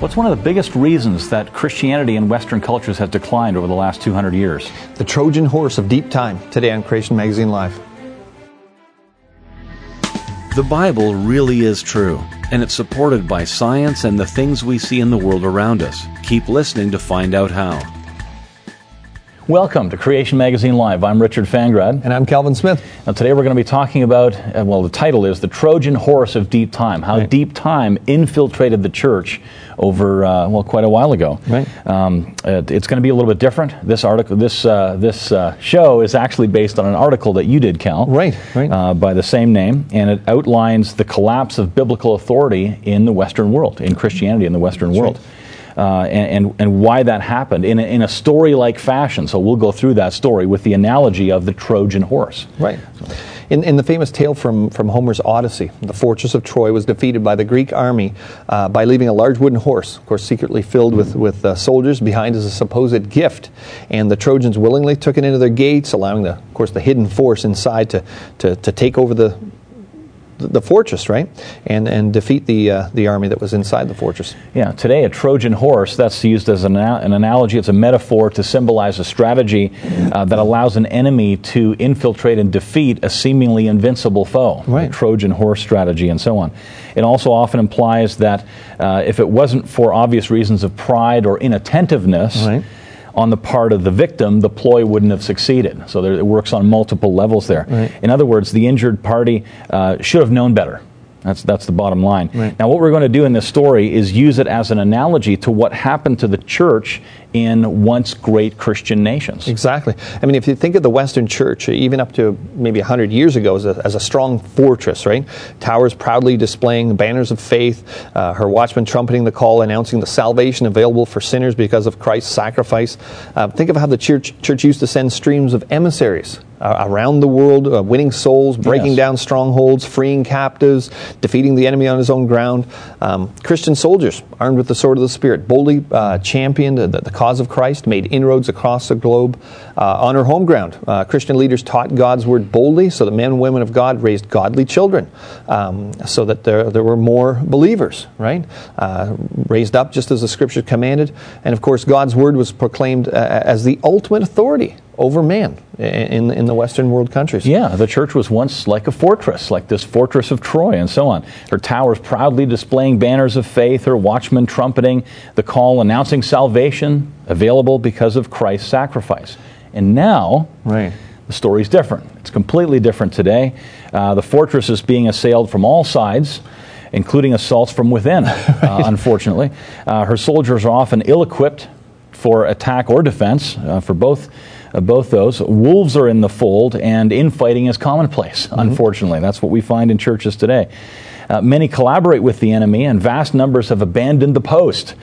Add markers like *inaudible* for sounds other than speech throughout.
What's one of the biggest reasons that Christianity in Western cultures has declined over the last 200 years? The Trojan horse of deep time, today on Creation Magazine Live. The Bible really is true, and it's supported by science and the things we see in the world around us. Keep listening to find out how. Welcome to Creation Magazine Live. I'm Richard Fangrad. And I'm Calvin Smith. Now, today we're going to be talking about, uh, well, the title is The Trojan Horse of Deep Time, how Right. deep time infiltrated the church over, uh, well, quite a while ago. Right. Um, it- it's going to be a little bit different. This article, this, uh, this uh, show is actually based on an article that you did, Cal. Right, right. Uh, by the same name, and it outlines the collapse of biblical authority in the Western world, in Christianity in the Western world. Uh, and, and, and why that happened in a, in a story like fashion. So we'll go through that story with the analogy of the Trojan horse. Right. In, in the famous tale from, from Homer's Odyssey, the fortress of Troy was defeated by the Greek army uh, by leaving a large wooden horse, of course, secretly filled with, with uh, soldiers behind as a supposed gift. And the Trojans willingly took it into their gates, allowing, the, of course, the hidden force inside to, to, to take over the, the fortress, right? And, and defeat the, uh, the army that was inside the fortress. Yeah, today a Trojan horse, that's used as an, an analogy, it's a metaphor to symbolize a strategy uh, that allows an enemy to infiltrate and defeat a seemingly invincible foe. Right. The Trojan horse strategy and so on. It also often implies that uh, if it wasn't for obvious reasons of pride or inattentiveness, Right. On the part of the victim, the ploy wouldn't have succeeded. So there, it works on multiple levels there. Right. In other words, the injured party uh, should have known better. That's, that's the bottom line. Right. Now, what we're going to do in this story is use it as an analogy to what happened to the church in once great Christian nations. Exactly. I mean, if you think of the Western Church, even up to maybe 100 years ago, as a, as a strong fortress, right? Towers proudly displaying banners of faith, uh, her watchmen trumpeting the call, announcing the salvation available for sinners because of Christ's sacrifice. Uh, think of how the church, church used to send streams of emissaries uh, around the world, uh, winning souls, breaking Yes. down strongholds, freeing captives, defeating the enemy on his own ground. Um, Christian soldiers, armed with the sword of the Spirit, boldly uh, championed the, the cause of Christ, made inroads across the globe. Uh, on her home ground, uh, Christian leaders taught God's word boldly so that men and women of God raised godly children, um, so that there, there were more believers, right? Uh, raised up just as the scripture commanded. And of course, God's word was proclaimed uh, as the ultimate authority over man in, in the Western world countries. Yeah, the church was once like a fortress, like this fortress of Troy and so on. Her towers proudly displaying banners of faith, her watchmen trumpeting the call, announcing salvation available because of Christ's sacrifice. And now, Right. the story's different. It's completely different today. Uh, the fortress is being assailed from all sides, including assaults from within, *laughs* uh, unfortunately. Uh, her soldiers are often ill equipped for attack or defense, uh, for both. Uh, both those. Wolves are in the fold, and infighting is commonplace, unfortunately. That's what we find in churches today. Uh, many collaborate with the enemy, and vast numbers have abandoned the post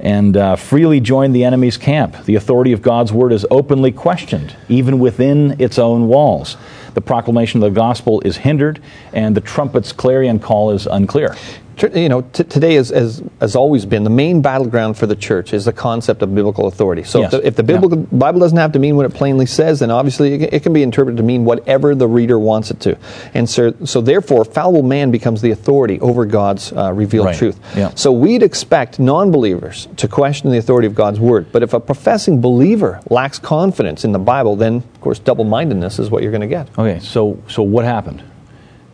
and uh, freely joined the enemy's camp. The authority of God's word is openly questioned, even within its own walls. The proclamation of the gospel is hindered, and the trumpet's clarion call is unclear. You know, t- today has, has, has always been the main battleground for the church is the concept of biblical authority. So Yes. if the, if the Yeah. Bible doesn't have to mean what it plainly says, then obviously it, it can be interpreted to mean whatever the reader wants it to. And so, so therefore, fallible man becomes the authority over God's uh, revealed Right. truth. Yeah. So we'd expect non-believers to question the authority of God's word. But if a professing believer lacks confidence in the Bible, then of course double-mindedness is what you're going to get. Okay, so, so what happened?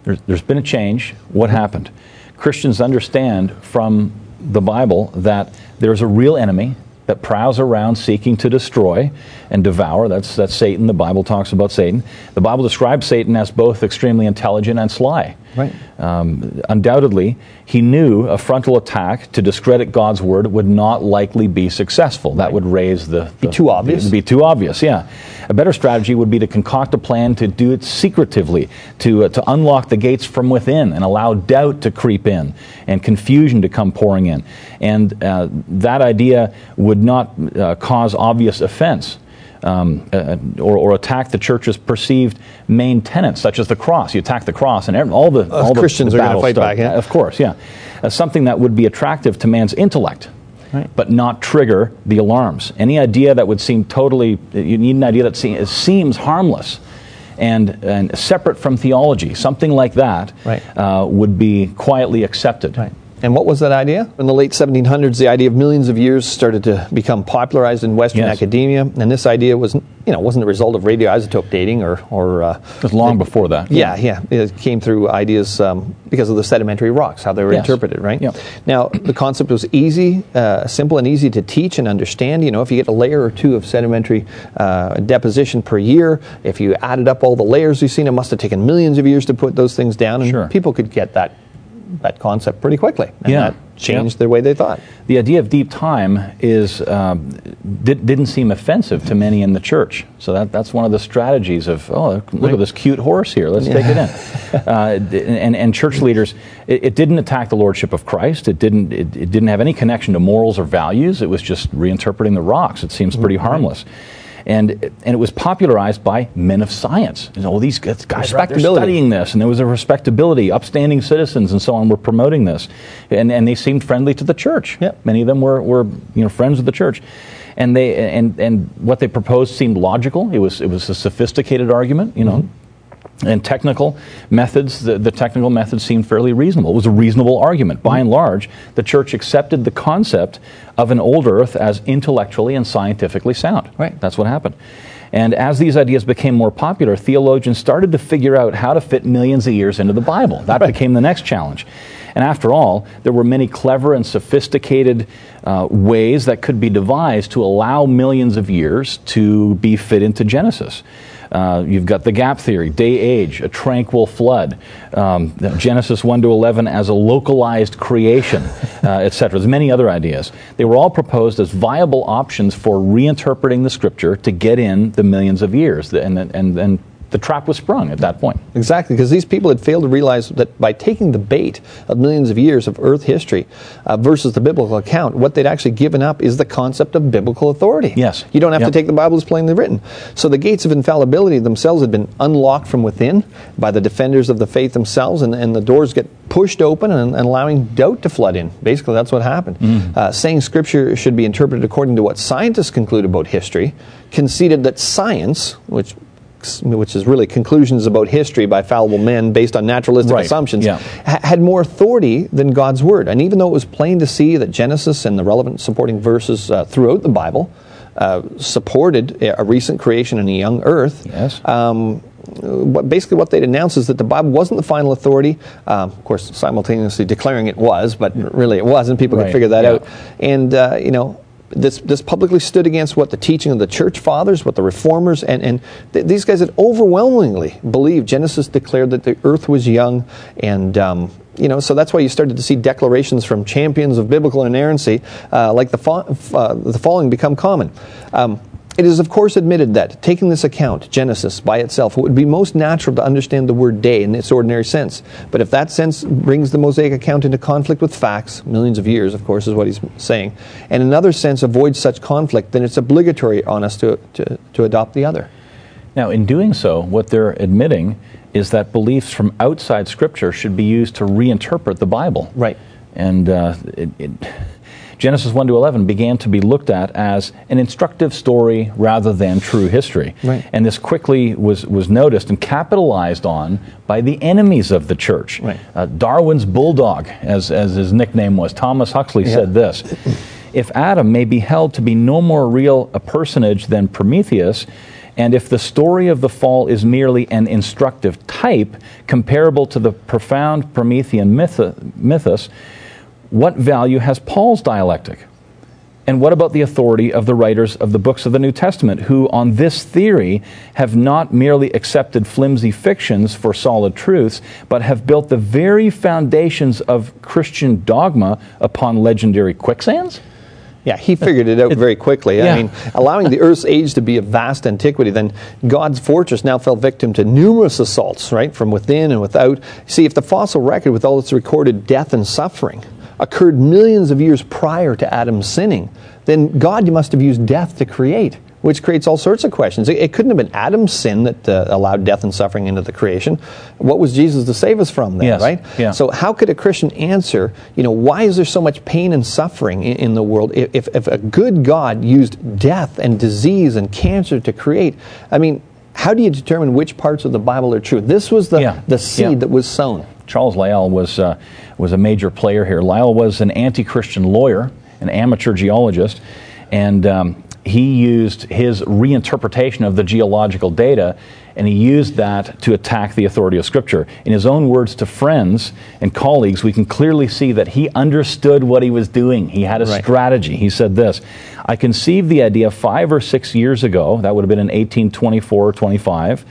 There's, there's been a change. What happened? Christians understand from the Bible that there's a real enemy that prowls around seeking to destroy and devour. That's, that's Satan. The Bible talks about Satan. The Bible describes Satan as both extremely intelligent and sly. Right. Um, undoubtedly, he knew a frontal attack to discredit God's word would not likely be successful. That would raise the, the too obvious. Be too obvious. Yeah, a better strategy would be to concoct a plan to do it secretively, to uh, to unlock the gates from within and allow doubt to creep in and confusion to come pouring in, and uh, that idea would not uh, cause obvious offense um, uh, or, or attack the church's perceived main tenets, such as the cross. You attack the cross, and all the all Christians the are gonna fight start. back, yeah. Of course, yeah. Uh, something that would be attractive to man's intellect. Right. But not trigger the alarms. Any idea that would seem totally, you need an idea that se- seems harmless and, and separate from theology, something like that Right. uh, would be quietly accepted. Right. And what was that idea? In the late 1700s, the idea of millions of years started to become popularized in Western Yes. academia, and this idea was, you know, wasn't the result of radioisotope dating or, or uh, It was long before that. yeah, yeah. It came through ideas um, because of the sedimentary rocks, how they were Yes. interpreted, right? Yep. Now, the concept was easy, uh, simple, and easy to teach and understand. You know, if you get a layer or two of sedimentary uh, deposition per year, if you added up all the layers you've seen, it must have taken millions of years to put those things down, and Sure. people could get that that concept pretty quickly. And Yeah. that changed the way they thought. The idea of deep time is um, did, didn't seem offensive to many in the church. So that, that's one of the strategies of oh look at this cute horse here. Let's take it in. Uh, and, and church leaders, it, it didn't attack the lordship of Christ. It didn't it, it didn't have any connection to morals or values. It was just reinterpreting the rocks. It seems pretty harmless. And, and it was popularized by men of science. You know, these guys are out there Respectability. studying this, and there was a respectability, upstanding citizens, and so on were promoting this, and, and they seemed friendly to the church. Yep. Many of them were, were you know friends of the church, and they and and what they proposed seemed logical. It was it was a sophisticated argument, you know. Mm-hmm. And technical methods, the, the technical methods seemed fairly reasonable. It was a reasonable argument. By and large, the church accepted the concept of an old earth as intellectually and scientifically sound. Right. That's what happened. And as these ideas became more popular, theologians started to figure out how to fit millions of years into the Bible. That became the next challenge. And after all, there were many clever and sophisticated uh, ways that could be devised to allow millions of years to be fit into Genesis. Uh, you've got the gap theory, day age, a tranquil flood, um, Genesis 1 to 11 as a localized creation, *laughs* uh, etc. There's many other ideas. They were all proposed as viable options for reinterpreting the scripture to get in the millions of years. And, and, and the trap was sprung at that point. Exactly, because these people had failed to realize that by taking the bait of millions of years of Earth history uh, versus the biblical account, what they'd actually given up is the concept of biblical authority. Yes. You don't have Yep. to take the Bible as plainly written. So the gates of infallibility themselves had been unlocked from within by the defenders of the faith themselves, and, and the doors get pushed open and, and allowing doubt to flood in. Basically, that's what happened. Mm-hmm. Uh, saying Scripture should be interpreted according to what scientists conclude about history conceded that science, which which is really conclusions about history by fallible men based on naturalistic Right, assumptions, yeah. ha- had more authority than God's word. And even though it was plain to see that Genesis and the relevant supporting verses uh, throughout the Bible uh, supported a recent creation in a young earth, Yes. um, basically what they'd announced is that the Bible wasn't the final authority. Um, of course, simultaneously declaring it was, but really it wasn't. People Right, could figure that yeah. out. And, uh, you know, this, this publicly stood against what the teaching of the church fathers, what the reformers, and, and th- these guys had overwhelmingly believed Genesis declared that the earth was young. And, um, you know, so that's why you started to see declarations from champions of biblical inerrancy uh, like the, fo- f- uh, the following become common. Um, it is, of course, admitted that, taking this account, Genesis, by itself, it would be most natural to understand the word day in its ordinary sense. But if that sense brings the Mosaic account into conflict with facts, millions of years, of course, is what he's saying, and another sense avoids such conflict, then it's obligatory on us to, to, to adopt the other. Now, in doing so, what they're admitting is that beliefs from outside Scripture should be used to reinterpret the Bible. Right. And uh, it, it, Genesis 1 to 11 began to be looked at as an instructive story rather than true history. Right. And this quickly was, was noticed and capitalized on by the enemies of the church. Right. Uh, Darwin's bulldog, as, as his nickname was, Thomas Huxley, said this If Adam may be held to be no more real a personage than Prometheus, and if the story of the fall is merely an instructive type comparable to the profound Promethean myth- mythos, what value has Paul's dialectic? And what about the authority of the writers of the books of the New Testament, who, on this theory, have not merely accepted flimsy fictions for solid truths, but have built the very foundations of Christian dogma upon legendary quicksands? Yeah, he figured it out very quickly. Yeah. I mean, allowing the Earth's age to be of vast antiquity, then God's fortress now fell victim to numerous assaults, right, from within and without. See, if the fossil record, with all its recorded death and suffering, occurred millions of years prior to Adam's sinning, then God must have used death to create, which creates all sorts of questions. It, it couldn't have been Adam's sin that uh, allowed death and suffering into the creation. What was Jesus to save us from then, Yes, right? yeah. So how could a Christian answer, you know, why is there so much pain and suffering in, in the world if, if a good God used death and disease and cancer to create? I mean, how do you determine which parts of the Bible are true? This was the, Yeah, the seed yeah. that was sown. Charles Lyell was, uh, was a major player here. Lyell was an anti Christian lawyer, an amateur geologist, and um, he used his reinterpretation of the geological data and he used that to attack the authority of Scripture. In his own words to friends and colleagues, we can clearly see that he understood what he was doing. He had a right. strategy. He said this I conceived the idea five or six years ago, that would have been in 1824 or 25,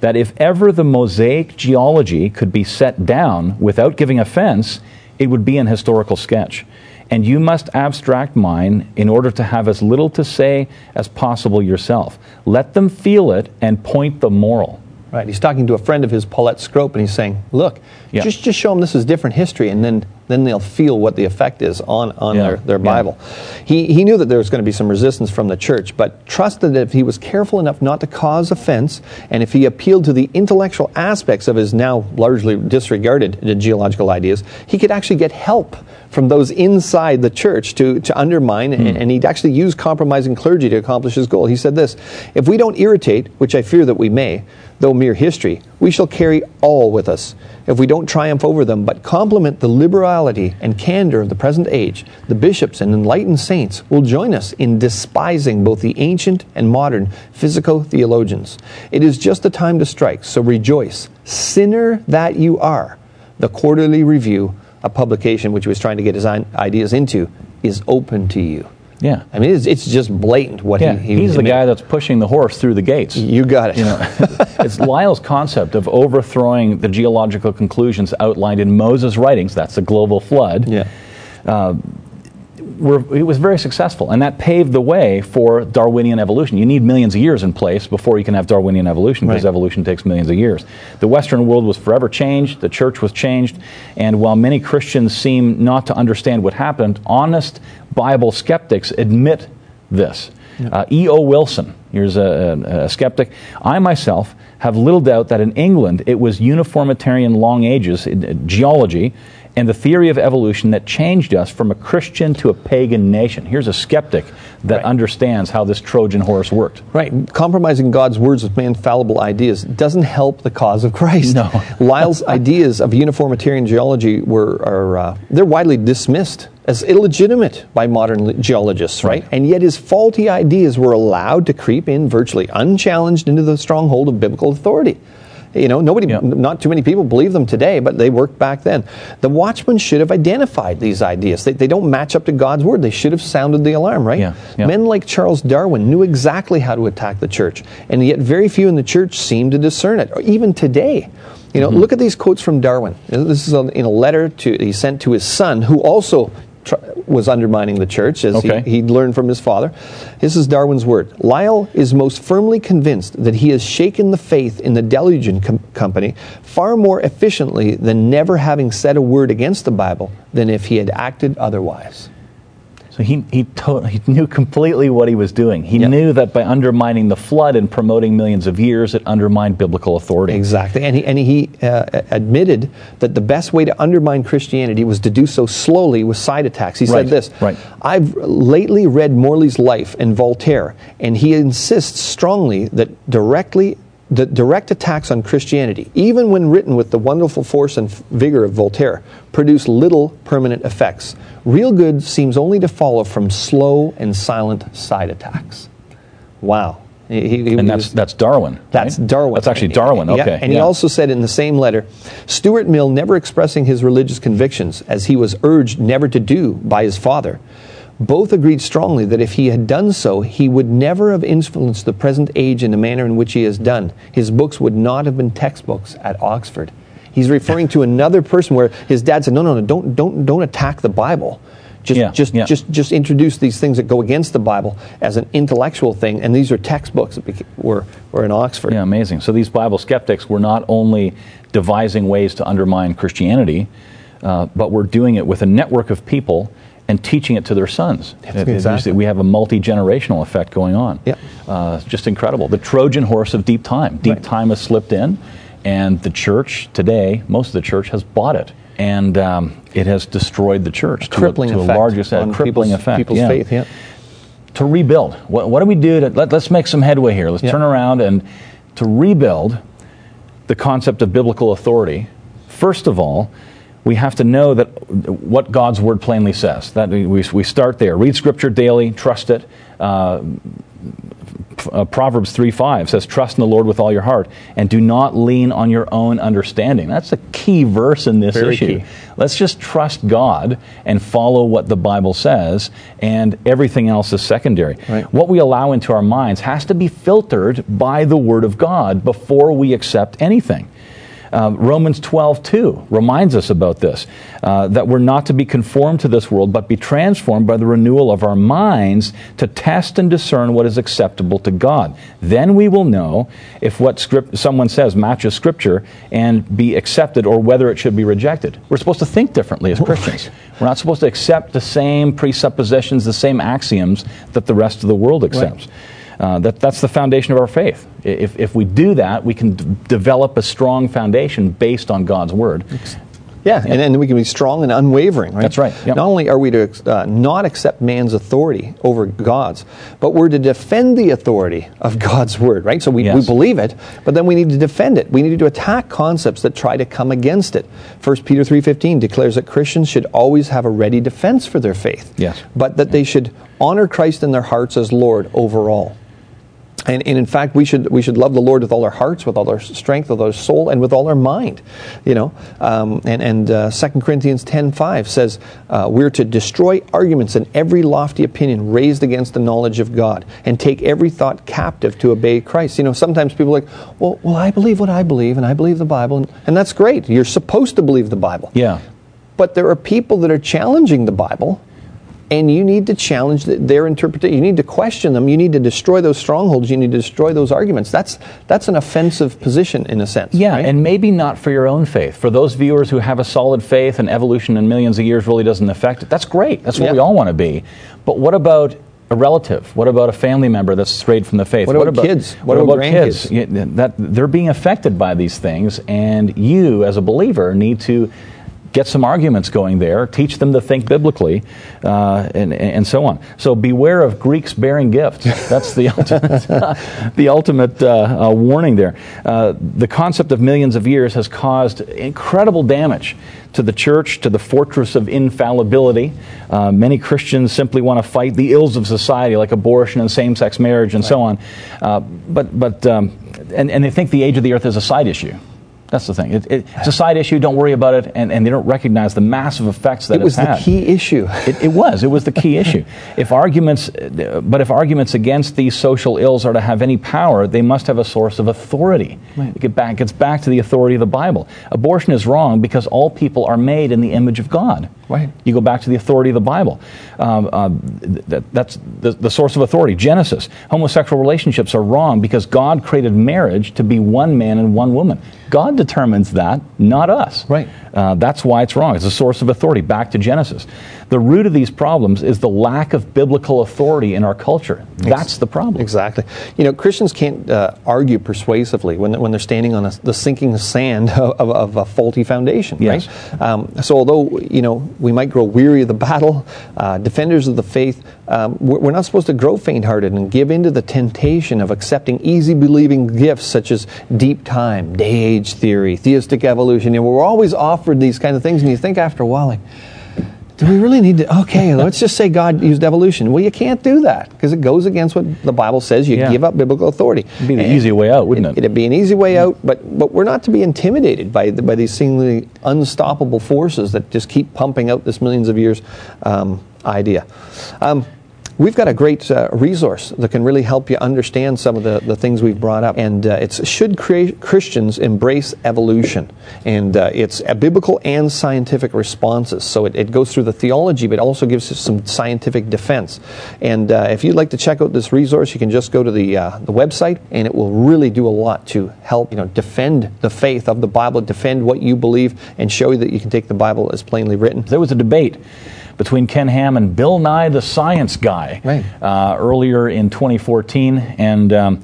that if ever the Mosaic geology could be set down without giving offense, it would be an historical sketch and you must abstract mine in order to have as little to say as possible yourself. Let them feel it and point the moral. Right. He's talking to a friend of his, Poulett Scrope, and he's saying, "Look, yeah. just just show them this is different history, and then then they'll feel what the effect is on on yeah. their, their Bible." Yeah. He he knew that there was going to be some resistance from the church, but trusted that if he was careful enough not to cause offense, and if he appealed to the intellectual aspects of his now largely disregarded geological ideas, he could actually get help from those inside the church to, to undermine, mm. and, and he'd actually use compromising clergy to accomplish his goal. He said this If we don't irritate, which I fear that we may, though mere history, we shall carry all with us. If we don't triumph over them, but compliment the liberality and candor of the present age, the bishops and enlightened saints will join us in despising both the ancient and modern physico theologians. It is just the time to strike, so rejoice, sinner that you are. The quarterly review a publication which he was trying to get his ideas into is open to you. Yeah, I mean it's, it's just blatant what yeah, he, he he's the guy that's pushing the horse through the gates. You got it. You know, *laughs* it's Lyell's concept of overthrowing the geological conclusions outlined in Moses' writings. That's the global flood. Yeah. Uh, were, it was very successful, and that paved the way for Darwinian evolution. You need millions of years in place before you can have Darwinian evolution, because right. evolution takes millions of years. The Western world was forever changed, the church was changed, and while many Christians seem not to understand what happened, honest Bible skeptics admit this. Uh, E.O. Wilson, here's a, a, a skeptic. I myself have little doubt that in England it was uniformitarian long ages in uh, geology and the theory of evolution that changed us from a Christian to a pagan nation. Here's a skeptic that right. understands how this Trojan horse worked. Right. Compromising God's words with man's fallible ideas doesn't help the cause of Christ. No. *laughs* Lyell's ideas of uniformitarian geology were are uh, they're widely dismissed as illegitimate by modern geologists, right? And yet his faulty ideas were allowed to creep in virtually unchallenged into the stronghold of biblical authority. You know, nobody, yep. not too many people believe them today, but they worked back then. The watchmen should have identified these ideas. They, they don't match up to God's word. They should have sounded the alarm, right? Yeah. Men like Charles Darwin knew exactly how to attack the church, and yet very few in the church seem to discern it, even today. You know, mm-hmm. look at these quotes from Darwin. This is in a letter to, he sent to his son, who also was undermining the church, as okay. he, would learned from his father. This is Darwin's word. Lyell is most firmly convinced that he has shaken the faith in the Delugian com- company far more efficiently than never having said a word against the Bible than if he had acted otherwise. So he, he, he knew completely what he was doing. He yep. knew that by undermining the flood and promoting millions of years, it undermined biblical authority. Exactly. And he, and he uh, admitted that the best way to undermine Christianity was to do so slowly with side attacks. He right. said this right. I've lately read Morley's Life and Voltaire, and he insists strongly that directly the direct attacks on Christianity, even when written with the wonderful force and vigor of Voltaire, produce little permanent effects. Real good seems only to follow from slow and silent side attacks. Wow. He, he, and that's, was, that's Darwin. That's right? Darwin. That's actually Darwin, okay. Yeah, and yeah. he also said in the same letter Stuart Mill, never expressing his religious convictions, as he was urged never to do by his father, both agreed strongly that if he had done so, he would never have influenced the present age in the manner in which he has done. His books would not have been textbooks at Oxford. He's referring to another person where his dad said, "No, no, no, don't, don't, don't attack the Bible. Just, yeah, just, yeah. just, just introduce these things that go against the Bible as an intellectual thing, and these are textbooks that were, were in Oxford." Yeah, amazing. So these Bible skeptics were not only devising ways to undermine Christianity, uh, but were doing it with a network of people and teaching it to their sons. exactly. We have a multi generational effect going on. Yeah. Uh, just incredible. The Trojan horse of deep time. Deep right. time has slipped in, and the church today, most of the church has bought it. And um, it has destroyed the church a crippling to, a, to a large extent. crippling people's, effect. People's yeah. faith, yeah. To rebuild. What, what do we do? To, let, us make some headway here. Let's turn around and to rebuild the concept of biblical authority First of all, we have to know that what God's word plainly says. That we, we start there. Read Scripture daily, trust it. Uh, uh, Proverbs 3 5 says, Trust in the Lord with all your heart and do not lean on your own understanding. That's a key verse in this Very issue. key. Let's just trust God and follow what the Bible says, and everything else is secondary. Right. What we allow into our minds has to be filtered by the Word of God before we accept anything. Uh, Romans 12, 2 reminds us about this uh, that we're not to be conformed to this world, but be transformed by the renewal of our minds to test and discern what is acceptable to God. Then we will know if what script, someone says matches Scripture and be accepted or whether it should be rejected. We're supposed to think differently as Christians. We're not supposed to accept the same presuppositions, the same axioms that the rest of the world accepts. Uh, that, that's the foundation of our faith. If, if we do that, we can d- develop a strong foundation based on God's Word. Yeah, and then we can be strong and unwavering, right? That's right, yep. Not only are we to uh, not accept man's authority over God's, but we're to defend the authority of God's word, right? So we, we believe it, but then we need to defend it. We need to attack concepts that try to come against it. 1 Peter 3.15 declares that Christians should always have a ready defense for their faith. Yes. But that they should honor Christ in their hearts as Lord overall. And, and in fact, we should we should love the Lord with all our hearts, with all our strength, with all our soul, and with all our mind. You know, um, and and uh, 2 Corinthians ten five says uh, we're to destroy arguments and every lofty opinion raised against the knowledge of God, and take every thought captive to obey Christ. You know, sometimes people are like, well, well, I believe what I believe, and I believe the Bible, and, and that's great. You're supposed to believe the Bible. Yeah. But there are people that are challenging the Bible, and you need to challenge their interpretation. You need to question them. You need to destroy those strongholds. You need to destroy those arguments. That's that's an offensive position in a sense. Yeah, right? and maybe not for your own faith. For those viewers who have a solid faith and evolution in millions of years really doesn't affect it, that's great. That's what Yeah. we all want to be. But what about a relative? What about a family member that's strayed from the faith? What about kids? What, What about, about kids? Yeah, That they're being affected by these things, and you, as a believer, need to get some arguments going there, teach them to think biblically, uh, and, and so on. So beware of Greeks bearing gifts. That's the *laughs* ultimate, the ultimate uh, uh, warning there. Uh, the concept of millions of years has caused incredible damage to the church, to the fortress of infallibility. Uh, many Christians simply want to fight the ills of society, like abortion and same-sex marriage and so on. Uh, but but um, and, and they think the age of the earth is a side issue. That's the thing. It, it, it's a side issue. Don't worry about it, and, and they don't recognize the massive effects that it was the key issue. It, it was. It was the key issue. *laughs* If arguments, but if arguments against these social ills are to have any power, they must have a source of authority. Right. It back, gets back to the authority of the Bible. Abortion is wrong because all people are made in the image of God. Right. You go back to the authority of the Bible. Um, uh, that, that's the, the source of authority. Genesis. Homosexual relationships are wrong because God created marriage to be one man and one woman. God determines that, not us. Right. Uh, that's why it's wrong. It's a source of authority. Back to Genesis. The root of these problems is the lack of biblical authority in our culture. That's the problem. Exactly. You know, Christians can't uh, argue persuasively when, when they're standing on a, the sinking sand *laughs* of, of, a faulty foundation, Yes. right? Um, so, although, you know, we might grow weary of the battle, uh, defenders of the faith, um, we're, we're not supposed to grow faint hearted and give in to the temptation of accepting easy believing gifts such as deep time, day age theory, theistic evolution. You know, we're always offered these kind of things, and you think after a while, like, do we really need to? Okay, *laughs* let's just say God used evolution. Well, you can't do that because it goes against what the Bible says. You Yeah. give up biblical authority. It'd be the And easy way out, wouldn't it? It'd be an easy way out, but but we're not to be intimidated by the, by these seemingly unstoppable forces that just keep pumping out this millions of years um, idea. Um, We've got a great uh, resource that can really help you understand some of the, the things we've brought up. And uh, it's Should Christians Embrace Evolution? And uh, it's a biblical and scientific responses. So it, it goes through the theology, but also gives us some scientific defense. And uh, if you'd like to check out this resource, you can just go to the, uh, the website, and it will really do a lot to help you know, defend the faith of the Bible, defend what you believe, and show you that you can take the Bible as plainly written. There was a debate between Ken Ham and Bill Nye the Science Guy Right. uh, earlier in 2014, and um,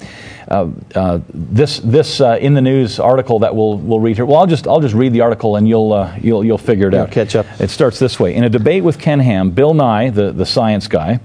uh, uh, this this uh, in the news article that we'll we'll read here. Well, I'll just I'll just read the article and you'll uh, you'll you'll figure it You'll out. catch up. It starts this way: In a debate with Ken Ham, Bill Nye, the the science guy,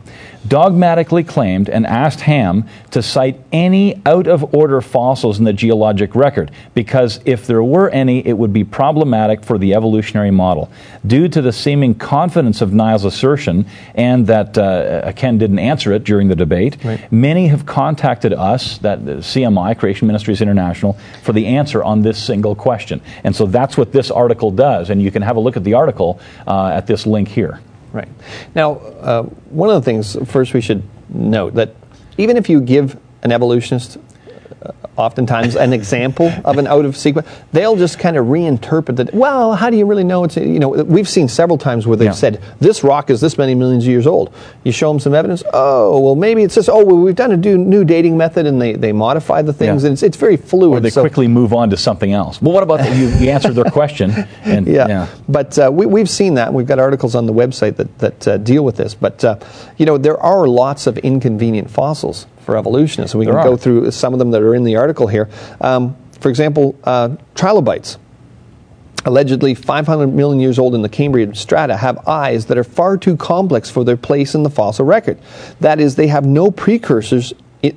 dogmatically claimed and asked Ham to cite any out of order fossils in the geologic record because if there were any, it would be problematic for the evolutionary model. Due to the seeming confidence of Nye's assertion and that uh, Ken didn't answer it during the debate, Right. many have contacted us, that the CMI, Creation Ministries International, for the answer on this single question. And so that's what this article does. And you can have a look at the article uh, at this link here. Right. Now, uh, one of the things, first, we should note that even if you give an evolutionist oftentimes an example of an out of sequence, they'll just kind of reinterpret that. Well, how do you really know it's, you know, we've seen several times where they've Yeah. said, this rock is this many millions of years old. You show them some evidence, oh, well, maybe it's just, oh, well, we've done a new dating method and they, they modify the things, Yeah. and it's, it's very fluid. Or they so- quickly move on to something else. Well, what about the, you, you answered their question? And, *laughs* yeah. But uh, we, we've seen that. We've got articles on the website that, that uh, deal with this. But, uh, you know, there are lots of inconvenient fossils for evolutionists. We There can are. go through some of them that are in the article here. Um, for example, uh, trilobites. Allegedly 500 million years old in the Cambrian strata have eyes that are far too complex for their place in the fossil record. That is, they have no precursors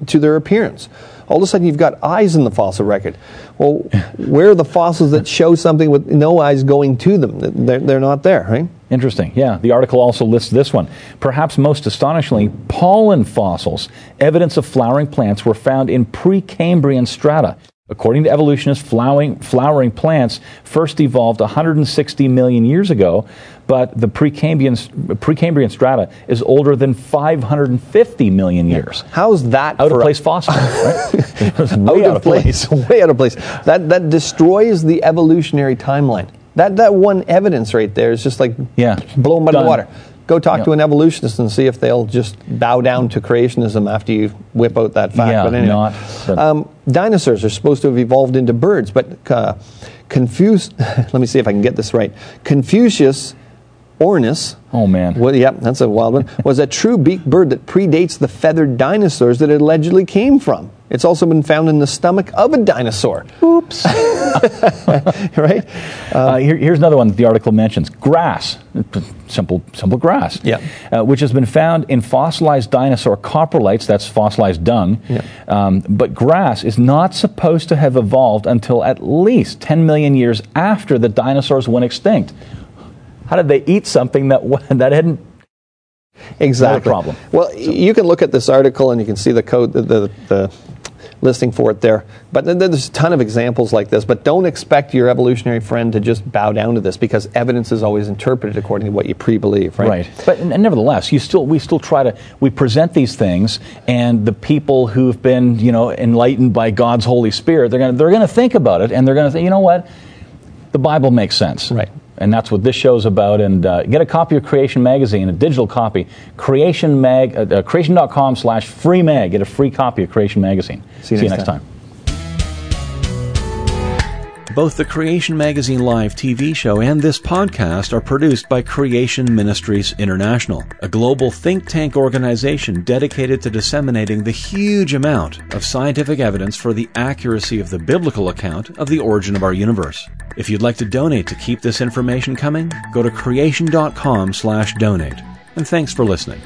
to their appearance. All of a sudden, you've got eyes in the fossil record. Well, where are the fossils that show something with no eyes going to them? They're, they're not there, right? Interesting. Yeah. The article also lists this one. Perhaps most astonishingly, pollen fossils, evidence of flowering plants, were found in Precambrian strata. According to evolutionists, flowering, flowering plants first evolved 160 million years ago, but the Precambrian, Precambrian strata is older than 550 million years. How's that Out of a- place fossil, right? *laughs* Way out, of place, *laughs* way out of place. That that destroys the evolutionary timeline. That that one evidence right there is just like Yeah. blown by the water. Go talk to an evolutionist and see if they'll just bow down to creationism after you whip out that fact. Yeah, but anyway, not- but- um, dinosaurs are supposed to have evolved into birds, but uh, Confuse. *laughs* let me see if I can get this right. Confucius ornis. Oh, man. Well, yeah, that's a wild one. Was a true beaked bird that predates the feathered dinosaurs that it allegedly came from. It's also been found in the stomach of a dinosaur. Oops. *laughs* right? Uh, here, here's another one that the article mentions grass, simple, simple grass, Yeah. uh, which has been found in fossilized dinosaur coprolites, that's fossilized dung. Yeah. Um, but grass is not supposed to have evolved until at least 10 million years after the dinosaurs went extinct. How did they eat something that, *laughs* that hadn't Exactly. problem. Well, y you can look at this article and you can see the code, the, the, the listing for it there. But there's a ton of examples like this. But don't expect your evolutionary friend to just bow down to this because evidence is always interpreted according to what you pre-believe, right? Right. But nevertheless, you still we still try to we present these things, and the people who've been you know enlightened by God's Holy Spirit, they're gonna they're gonna think about it, and they're gonna say, you know what, the Bible makes sense. Right. And that's what this show's about. And uh, get a copy of Creation Magazine, a digital copy. Creation Mag, uh, uh, creation.com slash free mag. Get a free copy of Creation Magazine. See you next next time. time. Both the Creation Magazine Live TV show and this podcast are produced by Creation Ministries International, a global think tank organization dedicated to disseminating the huge amount of scientific evidence for the accuracy of the biblical account of the origin of our universe. If you'd like to donate to keep this information coming, go to creation.com/donate. And thanks for listening.